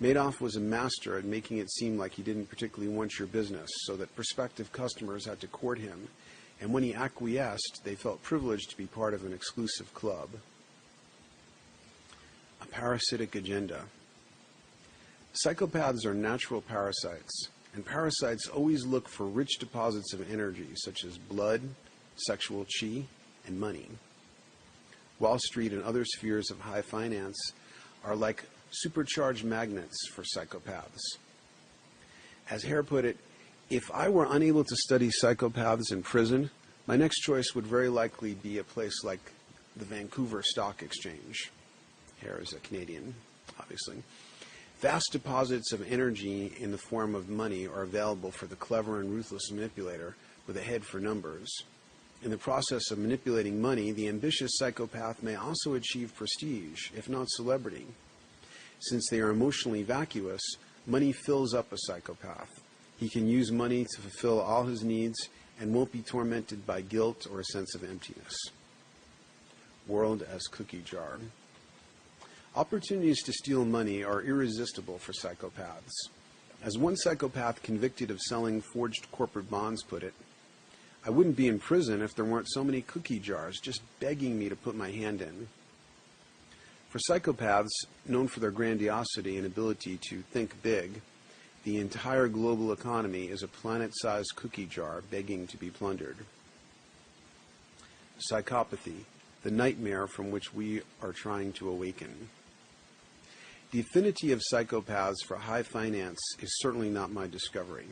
Madoff was a master at making it seem like he didn't particularly want your business, so that prospective customers had to court him, and when he acquiesced, they felt privileged to be part of an exclusive club. A parasitic agenda. Psychopaths are natural parasites, and parasites always look for rich deposits of energy, such as blood, sexual chi, and money. Wall Street and other spheres of high finance are like supercharged magnets for psychopaths. As Hare put it, if I were unable to study psychopaths in prison, my next choice would very likely be a place like the Vancouver Stock Exchange. Hare is a Canadian, obviously. Vast deposits of energy in the form of money are available for the clever and ruthless manipulator with a head for numbers. In the process of manipulating money, the ambitious psychopath may also achieve prestige, if not celebrity. Since they are emotionally vacuous, money fills up a psychopath. He can use money to fulfill all his needs and won't be tormented by guilt or a sense of emptiness. World as cookie jar. Opportunities to steal money are irresistible for psychopaths. As one psychopath convicted of selling forged corporate bonds put it, I wouldn't be in prison if there weren't so many cookie jars just begging me to put my hand in. For psychopaths, known for their grandiosity and ability to think big, the entire global economy is a planet sized cookie jar begging to be plundered. Psychopathy, the nightmare from which we are trying to awaken. The affinity of psychopaths for high finance is certainly not my discovery.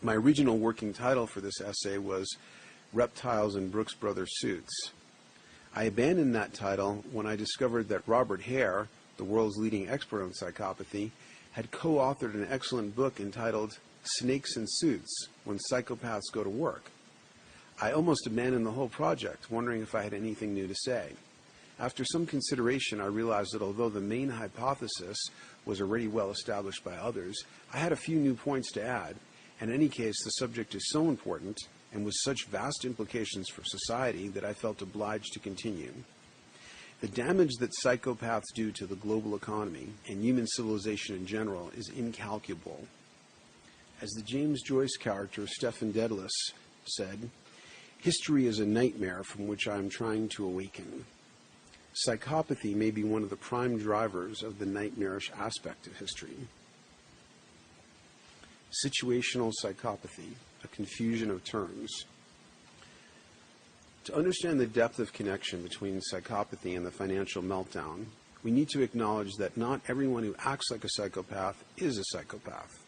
My original working title for this essay was Reptiles in Brooks Brothers Suits. I abandoned that title when I discovered that Robert Hare, the world's leading expert on psychopathy, had co authored an excellent book entitled Snakes in Suits When Psychopaths Go to Work. I almost abandoned the whole project, wondering if I had anything new to say. After some consideration, I realized that although the main hypothesis was already well established by others, I had a few new points to add. In any case, the subject is so important and with such vast implications for society that I felt obliged to continue. The damage that psychopaths do to the global economy and human civilization in general is incalculable. As the James Joyce character Stephen Dedalus said, history is a nightmare from which I am trying to awaken. Psychopathy may be one of the prime drivers of the nightmarish aspect of history. Situational psychopathy a confusion of terms. To understand the depth of connection between psychopathy and the financial meltdown, we need to acknowledge that not everyone who acts like a psychopath is a psychopath.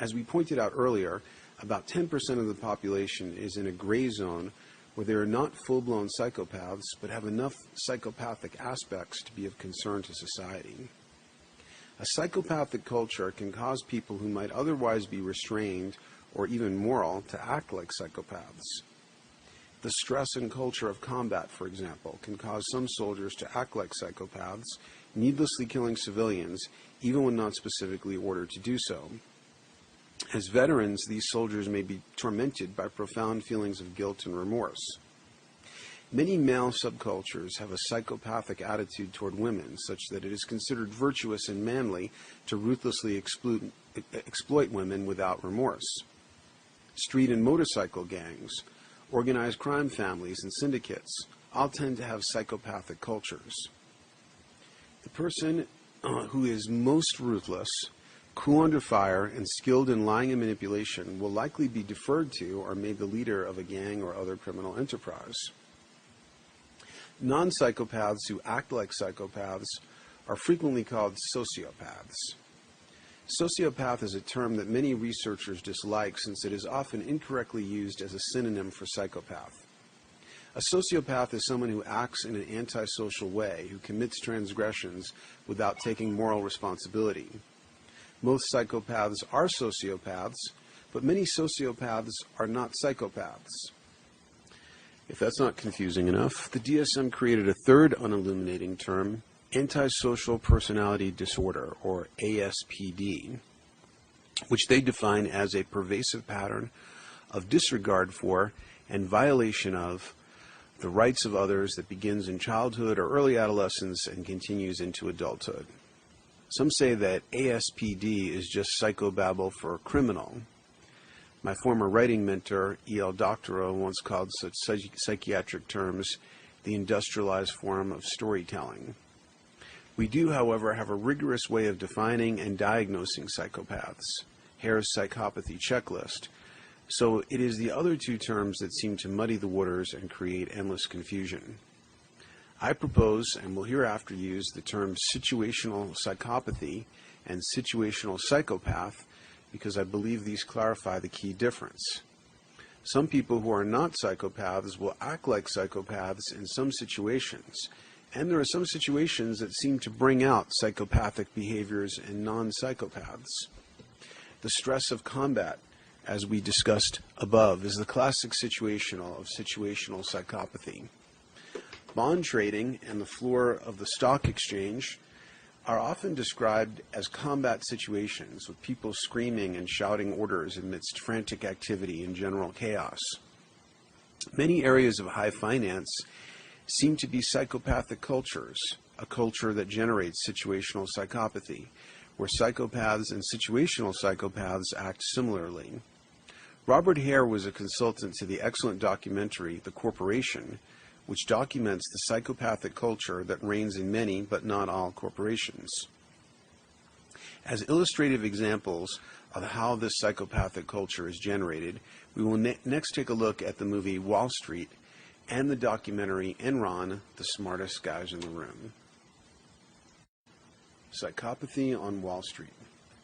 As we pointed out earlier, about 10% of the population is in a gray zone where they are not full blown psychopaths but have enough psychopathic aspects to be of concern to society. A psychopathic culture can cause people who might otherwise be restrained or even moral to act like psychopaths. The stress and culture of combat, for example, can cause some soldiers to act like psychopaths, needlessly killing civilians, even when not specifically ordered to do so. As veterans, these soldiers may be tormented by profound feelings of guilt and remorse. Many male subcultures have a psychopathic attitude toward women, such that it is considered virtuous and manly to ruthlessly exploit, women without remorse. Street and motorcycle gangs, organized crime families, and syndicates all tend to have psychopathic cultures. The person uh, who is most ruthless, cool under fire, and skilled in lying and manipulation will likely be deferred to or made the leader of a gang or other criminal enterprise. Non psychopaths who act like psychopaths are frequently called sociopaths. Sociopath is a term that many researchers dislike since it is often incorrectly used as a synonym for psychopath. A sociopath is someone who acts in an antisocial way, who commits transgressions without taking moral responsibility. Most psychopaths are sociopaths, but many sociopaths are not psychopaths. If that's not confusing enough, the DSM created a third unilluminating term, antisocial personality disorder, or ASPD, which they define as a pervasive pattern of disregard for and violation of the rights of others that begins in childhood or early adolescence and continues into adulthood. Some say that ASPD is just psychobabble for criminal. My former writing mentor, E.L. Doctorow, once called such psychiatric terms the industrialized form of storytelling. We do, however, have a rigorous way of defining and diagnosing psychopaths, Hare's psychopathy checklist. So it is the other two terms that seem to muddy the waters and create endless confusion. I propose and will hereafter use the terms situational psychopathy and situational psychopath because I believe these clarify the key difference. Some people who are not psychopaths will act like psychopaths in some situations, and there are some situations that seem to bring out psychopathic behaviors in non psychopaths. The stress of combat, as we discussed above, is the classic situational of situational psychopathy. Bond trading and the floor of the stock exchange are often described as combat situations with people screaming and shouting orders amidst frantic activity and general chaos. Many areas of high finance seem to be psychopathic cultures, a culture that generates situational psychopathy, where psychopaths and situational psychopaths act similarly. Robert Hare was a consultant to the excellent documentary The Corporation, which documents the psychopathic culture that reigns in many but not all corporations. As illustrative examples of how this psychopathic culture is generated, we will ne next take a look at the movie Wall Street and the documentary Enron, The Smartest Guys in the Room. Psychopathy on Wall Street.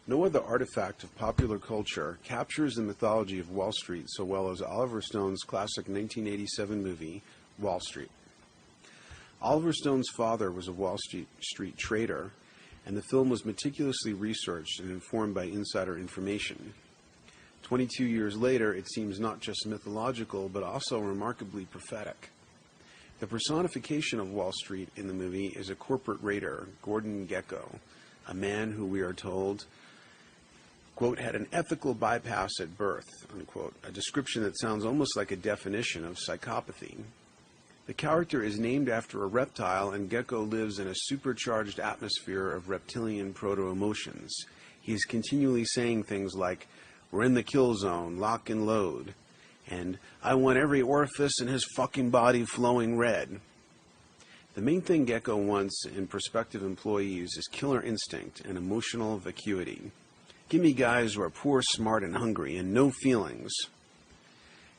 No other artifact of popular culture captures the mythology of Wall Street so well as Oliver Stone's classic 1987 movie, Wall Street. Oliver Stone's father was a Wall Street, Street trader, and the film was meticulously researched and informed by insider information. 22 years later, it seems not just mythological, but also remarkably prophetic. The personification of Wall Street in the movie is a corporate raider, Gordon Gekko, a man who we are told, quote, had an ethical bypass at birth, unquote, a description that sounds almost like a definition of psychopathy. The character is named after a reptile, and Gekko lives in a supercharged atmosphere of reptilian proto emotions. He is continually saying things like, we're in the kill zone, lock and load. And I want every orifice in his fucking body flowing red. The main thing Gekko wants in prospective employees is killer instinct and emotional vacuity. Give me guys who are poor, smart, and hungry, and no feelings.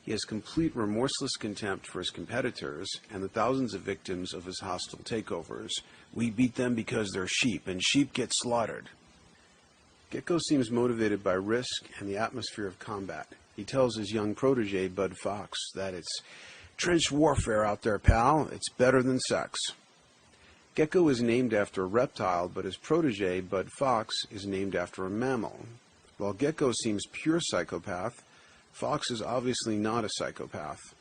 He has complete remorseless contempt for his competitors and the thousands of victims of his hostile takeovers. We beat them because they're sheep, and sheep get slaughtered. Gekko seems motivated by risk and the atmosphere of combat. He tells his young protege, Bud Fox, that it's trench warfare out there, pal. It's better than sex. Gekko is named after a reptile, but his protege, Bud Fox, is named after a mammal. While Gekko seems pure psychopath, Fox is obviously not a psychopath.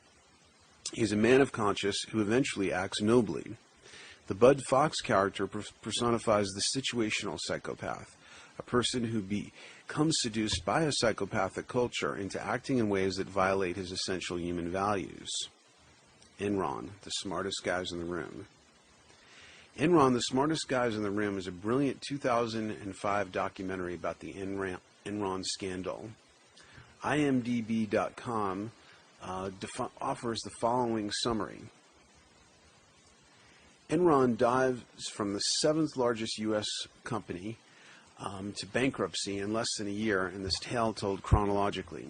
He's a man of conscience who eventually acts nobly. The Bud Fox character personifies the situational psychopath, a person who becomes seduced by a psychopathic culture into acting in ways that violate his essential human values. Enron, the smartest guys in the room. Enron, the smartest guys in the room, is a brilliant 2005 documentary about the Enron, Enron scandal. IMDb.com uh, offers the following summary. Enron dives from the seventh largest U.S. company um, to bankruptcy in less than a year, and this tale told chronologically.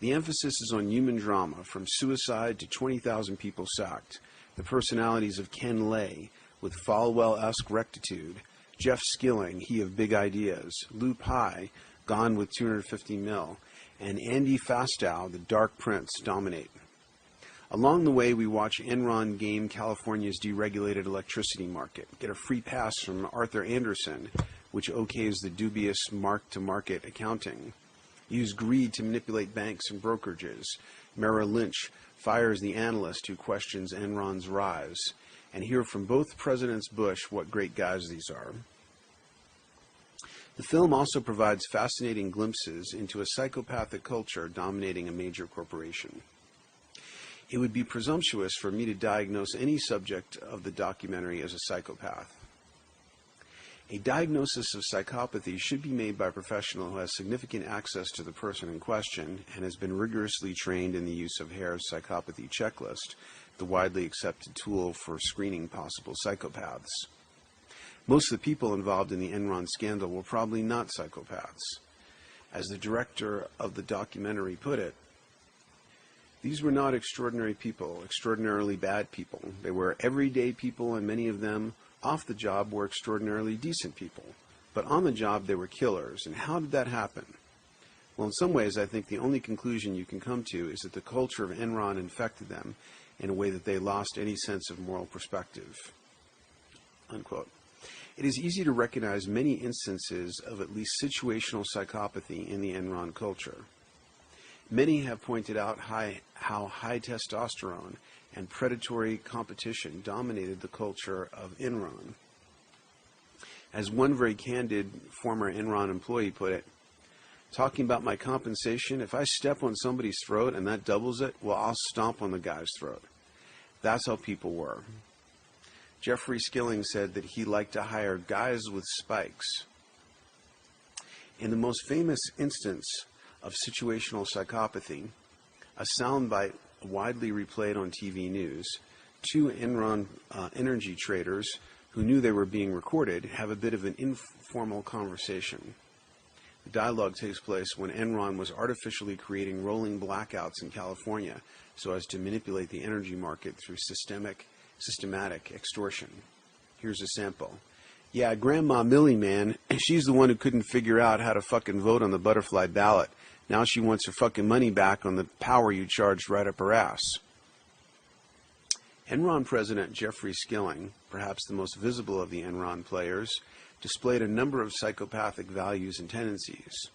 The emphasis is on human drama, from suicide to 20,000 people sacked. The personalities of Ken Lay, with Falwell-esque rectitude, Jeff Skilling, he of big ideas, Lou Pai, gone with 250 mil, and Andy Fastow, the Dark Prince, dominate. Along the way, we watch Enron game California's deregulated electricity market, get a free pass from Arthur Andersen, which okays the dubious mark-to-market accounting, use greed to manipulate banks and brokerages. Merrill Lynch fires the analyst who questions Enron's rise, and hear from both Presidents Bush what great guys these are. The film also provides fascinating glimpses into a psychopathic culture dominating a major corporation. It would be presumptuous for me to diagnose any subject of the documentary as a psychopath. A diagnosis of psychopathy should be made by a professional who has significant access to the person in question and has been rigorously trained in the use of Hare's psychopathy checklist, the widely accepted tool for screening possible psychopaths. Most of the people involved in the Enron scandal were probably not psychopaths. As the director of the documentary put it, these were not extraordinary people, extraordinarily bad people. They were everyday people, and many of them off the job were extraordinarily decent people, but on the job they were killers. And how did that happen? Well, in some ways, I think the only conclusion you can come to is that the culture of Enron infected them in a way that they lost any sense of moral perspective. Unquote. It is easy to recognize many instances of at least situational psychopathy in the Enron culture. Many have pointed out high, how high testosterone and predatory competition dominated the culture of Enron. As one very candid former Enron employee put it, talking about my compensation, if I step on somebody's throat and that doubles it, well, I'll stomp on the guy's throat. That's how people were. Jeffrey Skilling said that he liked to hire guys with spikes. In the most famous instance of situational psychopathy, a soundbite widely replayed on TV news, two Enron uh, energy traders who knew they were being recorded have a bit of an informal conversation. The dialogue takes place when Enron was artificially creating rolling blackouts in California so as to manipulate the energy market through systemic, systematic extortion. Here's a sample. Yeah, Grandma Millie, man, she's the one who couldn't figure out how to fucking vote on the butterfly ballot. Now she wants her fucking money back on the power you charged right up her ass. Enron President Jeffrey Skilling, perhaps the most visible of the Enron players, displayed a number of psychopathic values and tendencies.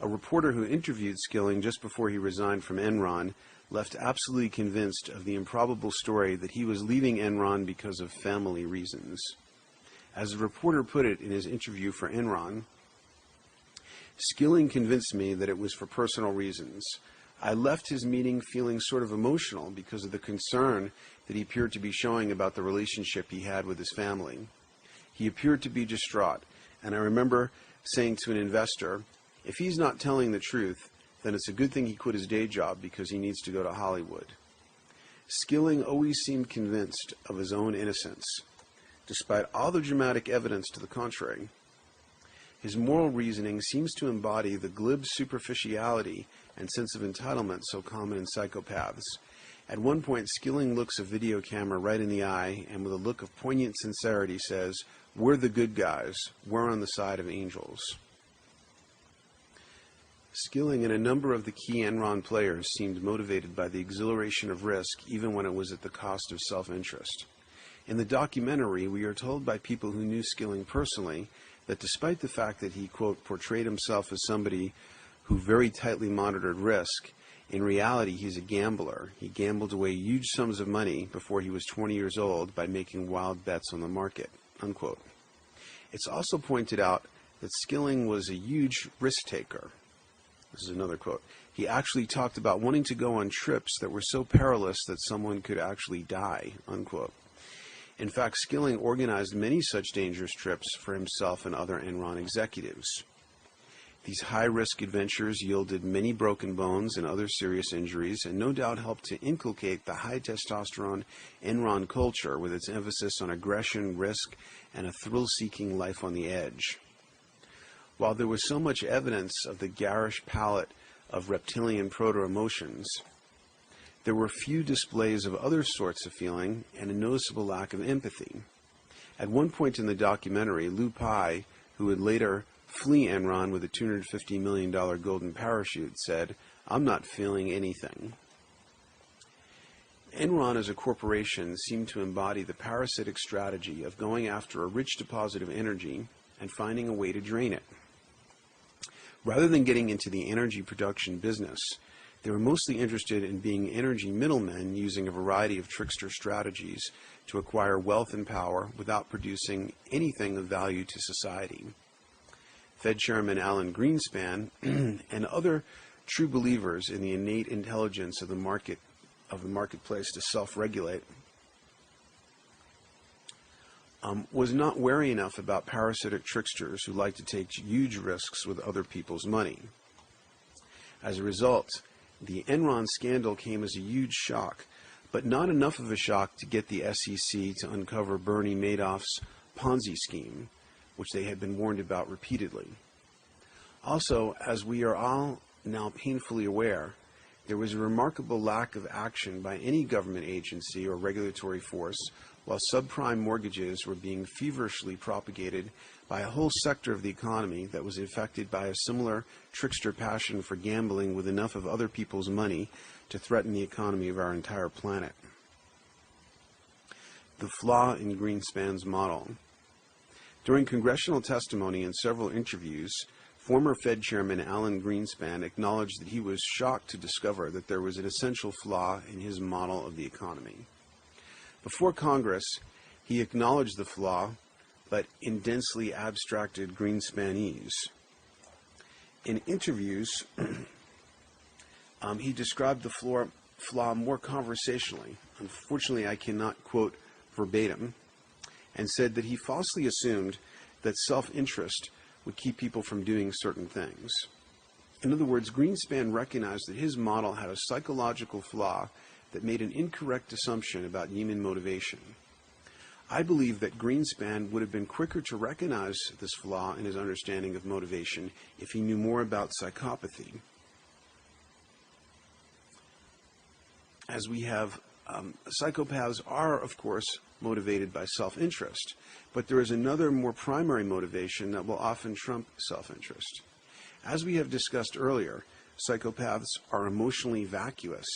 A reporter who interviewed Skilling just before he resigned from Enron left absolutely convinced of the improbable story that he was leaving Enron because of family reasons. As a reporter put it in his interview for Enron, Skilling convinced me that it was for personal reasons. I left his meeting feeling sort of emotional because of the concern that he appeared to be showing about the relationship he had with his family. He appeared to be distraught, and I remember saying to an investor, if he's not telling the truth, then it's a good thing he quit his day job because he needs to go to Hollywood. Skilling always seemed convinced of his own innocence, despite all the dramatic evidence to the contrary. His moral reasoning seems to embody the glib superficiality and sense of entitlement so common in psychopaths. At one point, Skilling looks a video camera right in the eye and with a look of poignant sincerity says, We're the good guys. We're on the side of angels. Skilling and a number of the key Enron players seemed motivated by the exhilaration of risk even when it was at the cost of self-interest. In the documentary, we are told by people who knew Skilling personally that despite the fact that he, quote, portrayed himself as somebody who very tightly monitored risk, In reality, he's a gambler. He gambled away huge sums of money before he was 20 years old by making wild bets on the market. Unquote. It's also pointed out that Skilling was a huge risk taker. This is another quote. He actually talked about wanting to go on trips that were so perilous that someone could actually die. Unquote. In fact, Skilling organized many such dangerous trips for himself and other Enron executives. These high risk adventures yielded many broken bones and other serious injuries, and no doubt helped to inculcate the high testosterone Enron culture with its emphasis on aggression, risk, and a thrill seeking life on the edge. While there was so much evidence of the garish palette of reptilian proto emotions, there were few displays of other sorts of feeling and a noticeable lack of empathy. At one point in the documentary, Lou Pai, who would later flee Enron with a $250 million golden parachute, said, I'm not feeling anything. Enron as a corporation seemed to embody the parasitic strategy of going after a rich deposit of energy and finding a way to drain it. Rather than getting into the energy production business, they were mostly interested in being energy middlemen using a variety of trickster strategies to acquire wealth and power without producing anything of value to society. Fed Chairman Alan Greenspan, and other true believers in the innate intelligence of the market of the marketplace to self-regulate, um, was not wary enough about parasitic tricksters who like to take huge risks with other people's money. As a result, the Enron scandal came as a huge shock, but not enough of a shock to get the SEC to uncover Bernie Madoff's Ponzi scheme, which they had been warned about repeatedly. Also, as we are all now painfully aware, there was a remarkable lack of action by any government agency or regulatory force while subprime mortgages were being feverishly propagated by a whole sector of the economy that was infected by a similar trickster passion for gambling with enough of other people's money to threaten the economy of our entire planet. The flaw in Greenspan's model. During congressional testimony and several interviews, former Fed Chairman Alan Greenspan acknowledged that he was shocked to discover that there was an essential flaw in his model of the economy. Before Congress, he acknowledged the flaw, but in densely abstracted Greenspanese. In interviews, um, he described the flaw, flaw more conversationally. Unfortunately, I cannot quote verbatim, and said that he falsely assumed that self interest would keep people from doing certain things. In other words, Greenspan recognized that his model had a psychological flaw that made an incorrect assumption about human motivation. I believe that Greenspan would have been quicker to recognize this flaw in his understanding of motivation if he knew more about psychopathy. As we have um, psychopaths are, of course, motivated by self interest, but there is another more primary motivation that will often trump self interest. As we have discussed earlier, psychopaths are emotionally vacuous,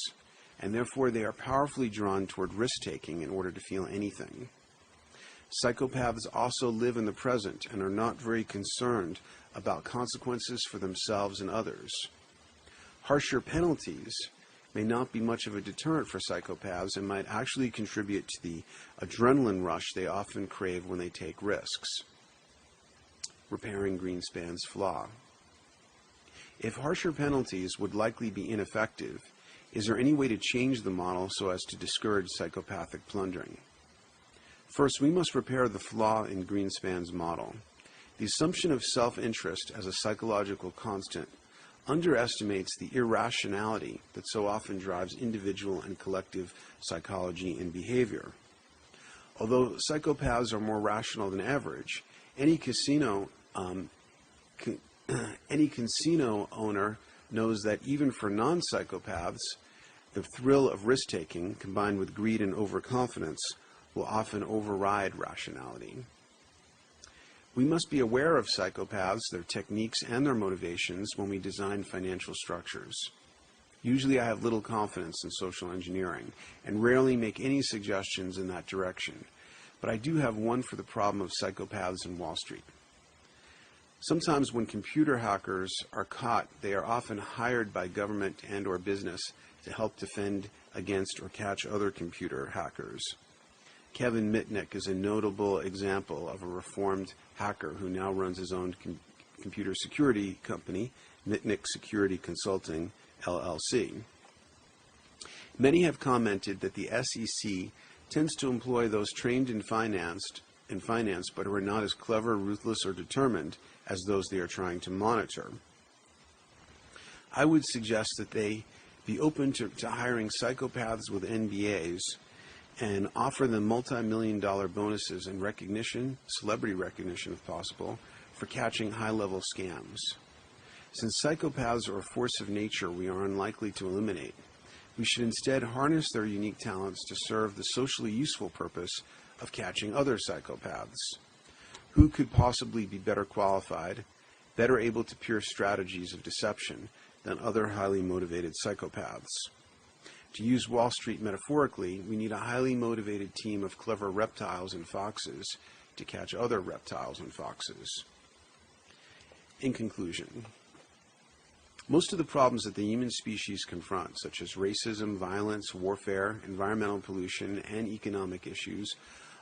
and therefore they are powerfully drawn toward risk taking in order to feel anything. Psychopaths also live in the present and are not very concerned about consequences for themselves and others. Harsher penalties may not be much of a deterrent for psychopaths and might actually contribute to the adrenaline rush they often crave when they take risks. Repairing Greenspan's flaw. If harsher penalties would likely be ineffective, is there any way to change the model so as to discourage psychopathic plundering? First, we must repair the flaw in Greenspan's model. The assumption of self interest as a psychological constant underestimates the irrationality that so often drives individual and collective psychology and behavior. Although psychopaths are more rational than average, any casino um, any casino owner knows that even for non-psychopaths, the thrill of risk-taking combined with greed and overconfidence will often override rationality. We must be aware of psychopaths, their techniques, and their motivations when we design financial structures. Usually I have little confidence in social engineering and rarely make any suggestions in that direction, but I do have one for the problem of psychopaths in Wall Street. Sometimes when computer hackers are caught, they are often hired by government and or business to help defend against or catch other computer hackers. Kevin Mitnick is a notable example of a reformed hacker who now runs his own com computer security company, Mitnick Security Consulting, LLC. Many have commented that the SEC tends to employ those trained and finance, in finance but who are not as clever, ruthless, or determined as those they are trying to monitor. I would suggest that they be open to, to hiring psychopaths with MBAs and offer them multi-million dollar bonuses and recognition, celebrity recognition if possible, for catching high-level scams. Since psychopaths are a force of nature we are unlikely to eliminate, we should instead harness their unique talents to serve the socially useful purpose of catching other psychopaths. Who could possibly be better qualified, better able to pierce strategies of deception than other highly motivated psychopaths? To use Wall Street metaphorically, we need a highly motivated team of clever reptiles and foxes to catch other reptiles and foxes. In conclusion, most of the problems that the human species confront, such as racism, violence, warfare, environmental pollution, and economic issues,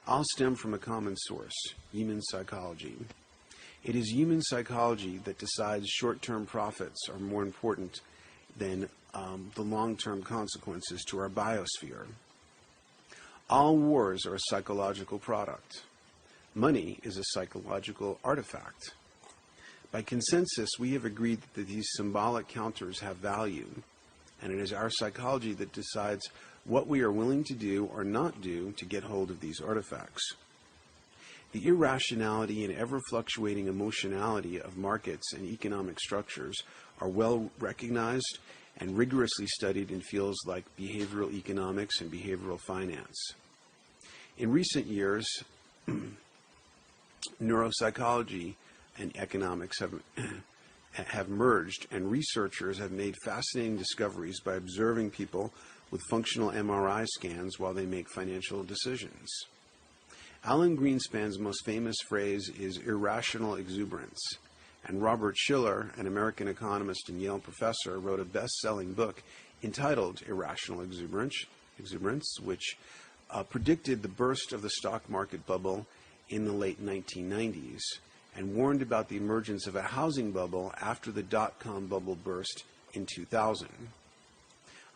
all stem from a common source, human psychology. It is human psychology that decides short-term profits are more important than um, the long-term consequences to our biosphere. All wars are a psychological product. Money is a psychological artifact. By consensus, we have agreed that these symbolic counters have value, and it is our psychology that decides what we are willing to do or not do to get hold of these artifacts. The irrationality and ever fluctuating emotionality of markets and economic structures are well recognized and rigorously studied in fields like behavioral economics and behavioral finance. In recent years, neuropsychology and economics have, have merged, and researchers have made fascinating discoveries by observing people with functional MRI scans while they make financial decisions. Alan Greenspan's most famous phrase is irrational exuberance, and Robert Shiller, an American economist and Yale professor, wrote a best-selling book entitled Irrational Exuberance, Exuberance which uh, predicted the burst of the stock market bubble in the late 1990s and warned about the emergence of a housing bubble after the dot-com bubble burst in 2000.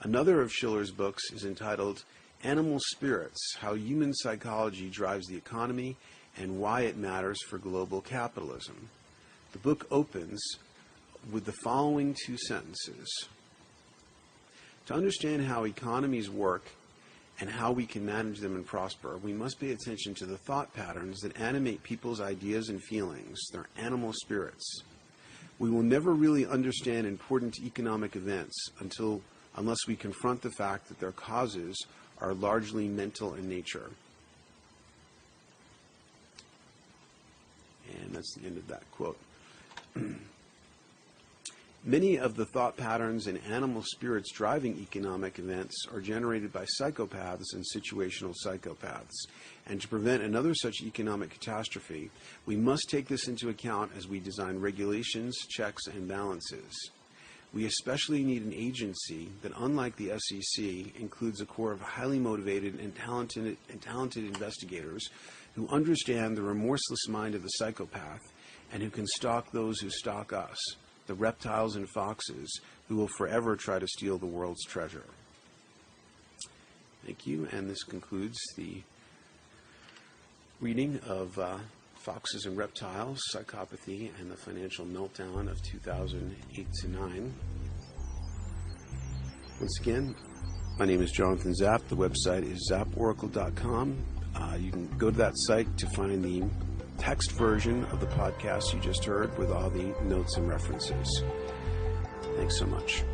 Another of Shiller's books is entitled Animal Spirits, How Human Psychology Drives the Economy and Why It Matters for Global Capitalism. The book opens with the following two sentences. To understand how economies work and how we can manage them and prosper, we must pay attention to the thought patterns that animate people's ideas and feelings, their animal spirits. We will never really understand important economic events until unless we confront the fact that their causes are largely mental in nature. And that's the end of that quote. Many of the thought patterns and animal spirits driving economic events are generated by psychopaths and situational psychopaths. And to prevent another such economic catastrophe, we must take this into account as we design regulations, checks, and balances. We especially need an agency that, unlike the SEC, includes a core of highly motivated and talented, and talented investigators who understand the remorseless mind of the psychopath and who can stalk those who stalk us the reptiles and foxes who will forever try to steal the world's treasure. Thank you, and this concludes the reading of uh, Foxes and Reptiles, Psychopathy, and the Financial Meltdown of 2008 to 9. Once again, my name is Jonathan Zap. The website is zaporacle.com. Uh, you can go to that site to find the text version of the podcast you just heard with all the notes and references. Thanks so much.